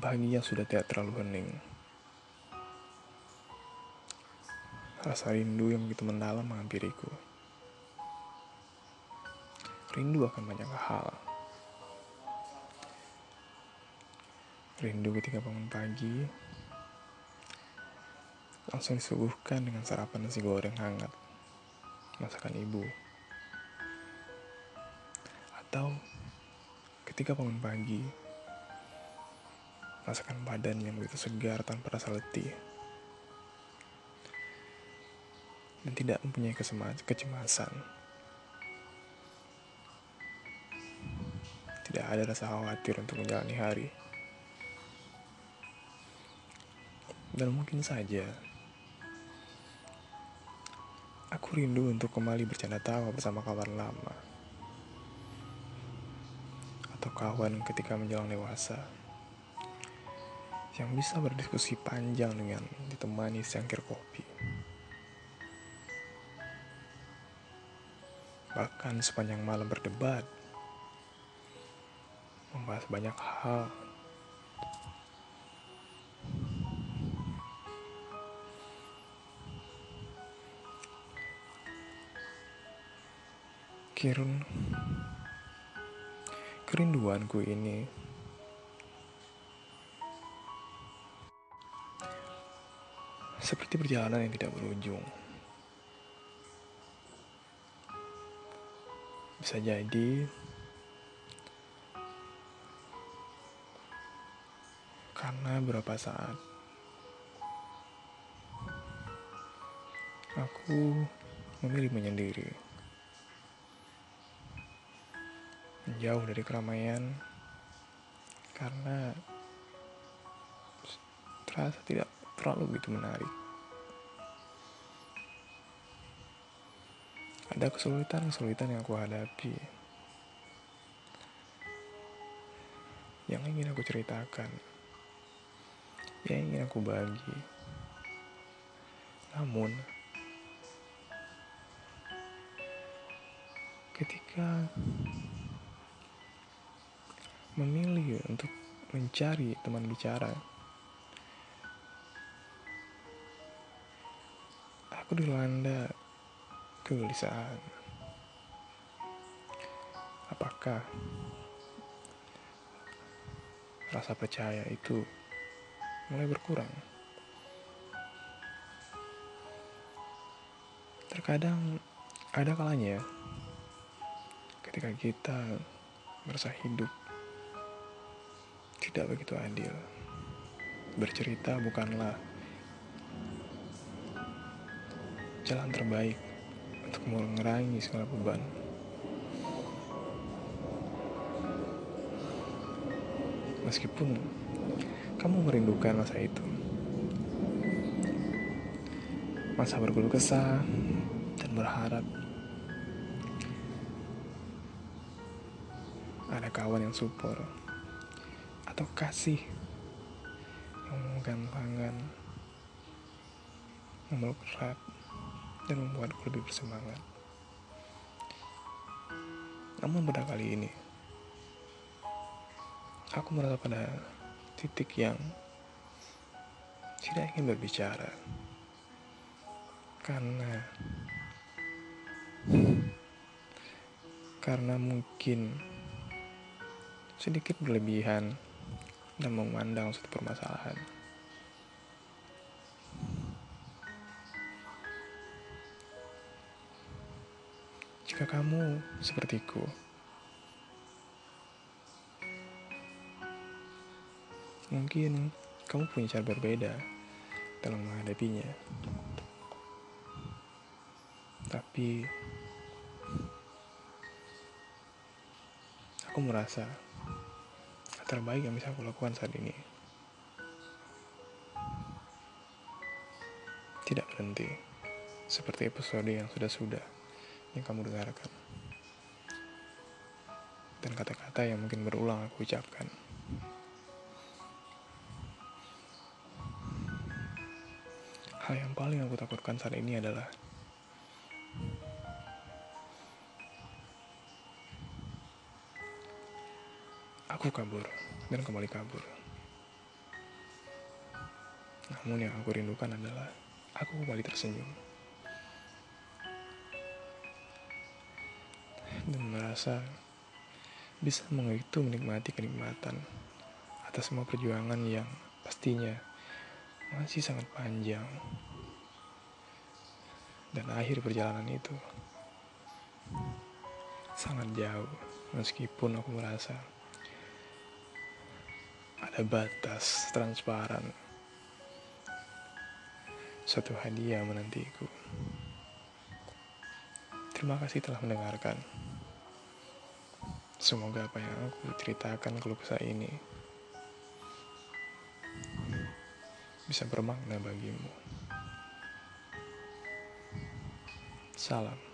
Pagi yang sudah tidak terlalu hening. Rasa rindu yang begitu mendalam menghampiriku. Rindu akan banyak hal. Rindu ketika bangun pagi, langsung disuguhkan dengan sarapan nasi goreng hangat, masakan ibu. Atau ketika bangun pagi, masakan badan yang begitu segar tanpa rasa letih. dan tidak mempunyai kecemasan. Tidak ada rasa khawatir untuk menjalani hari. Dan mungkin saja aku rindu untuk kembali bercanda tawa bersama kawan lama. Atau kawan ketika menjelang dewasa yang bisa berdiskusi panjang dengan ditemani secangkir kopi. bahkan sepanjang malam berdebat, membahas banyak hal. Kirun, kerinduanku ini seperti perjalanan yang tidak berujung. Bisa jadi karena beberapa saat aku memilih menyendiri. Menjauh dari keramaian karena terasa tidak terlalu begitu menarik. Ada kesulitan-kesulitan yang aku hadapi. Yang ingin aku ceritakan. Yang ingin aku bagi. Namun, ketika memilih untuk mencari teman bicara, aku dilanda kegelisahan. Apakah rasa percaya itu mulai berkurang? Terkadang ada kalanya ketika kita merasa hidup tidak begitu adil. Bercerita bukanlah jalan terbaik untuk mengurangi segala beban. Meskipun kamu merindukan masa itu. Masa berkeluh kesah dan berharap ada kawan yang support atau kasih yang memegang tangan memeluk erat dan membuatku lebih bersemangat. Namun pada kali ini, aku merasa pada titik yang tidak ingin berbicara. Karena karena mungkin sedikit berlebihan dan memandang suatu permasalahan. Jika kamu sepertiku, mungkin kamu punya cara berbeda dalam menghadapinya. Tapi aku merasa terbaik yang bisa aku lakukan saat ini. Tidak berhenti, seperti episode yang sudah-sudah yang kamu dengarkan. Dan kata-kata yang mungkin berulang aku ucapkan. Hal yang paling aku takutkan saat ini adalah aku kabur dan kembali kabur. Namun yang aku rindukan adalah aku kembali tersenyum. Merasa bisa mengitu menikmati kenikmatan atas semua perjuangan yang pastinya masih sangat panjang. Dan akhir perjalanan itu sangat jauh meskipun aku merasa ada batas transparan suatu hadiah menantiku. Terima kasih telah mendengarkan. Semoga apa yang aku ceritakan keluh kesah ini bisa bermakna bagimu. Salam.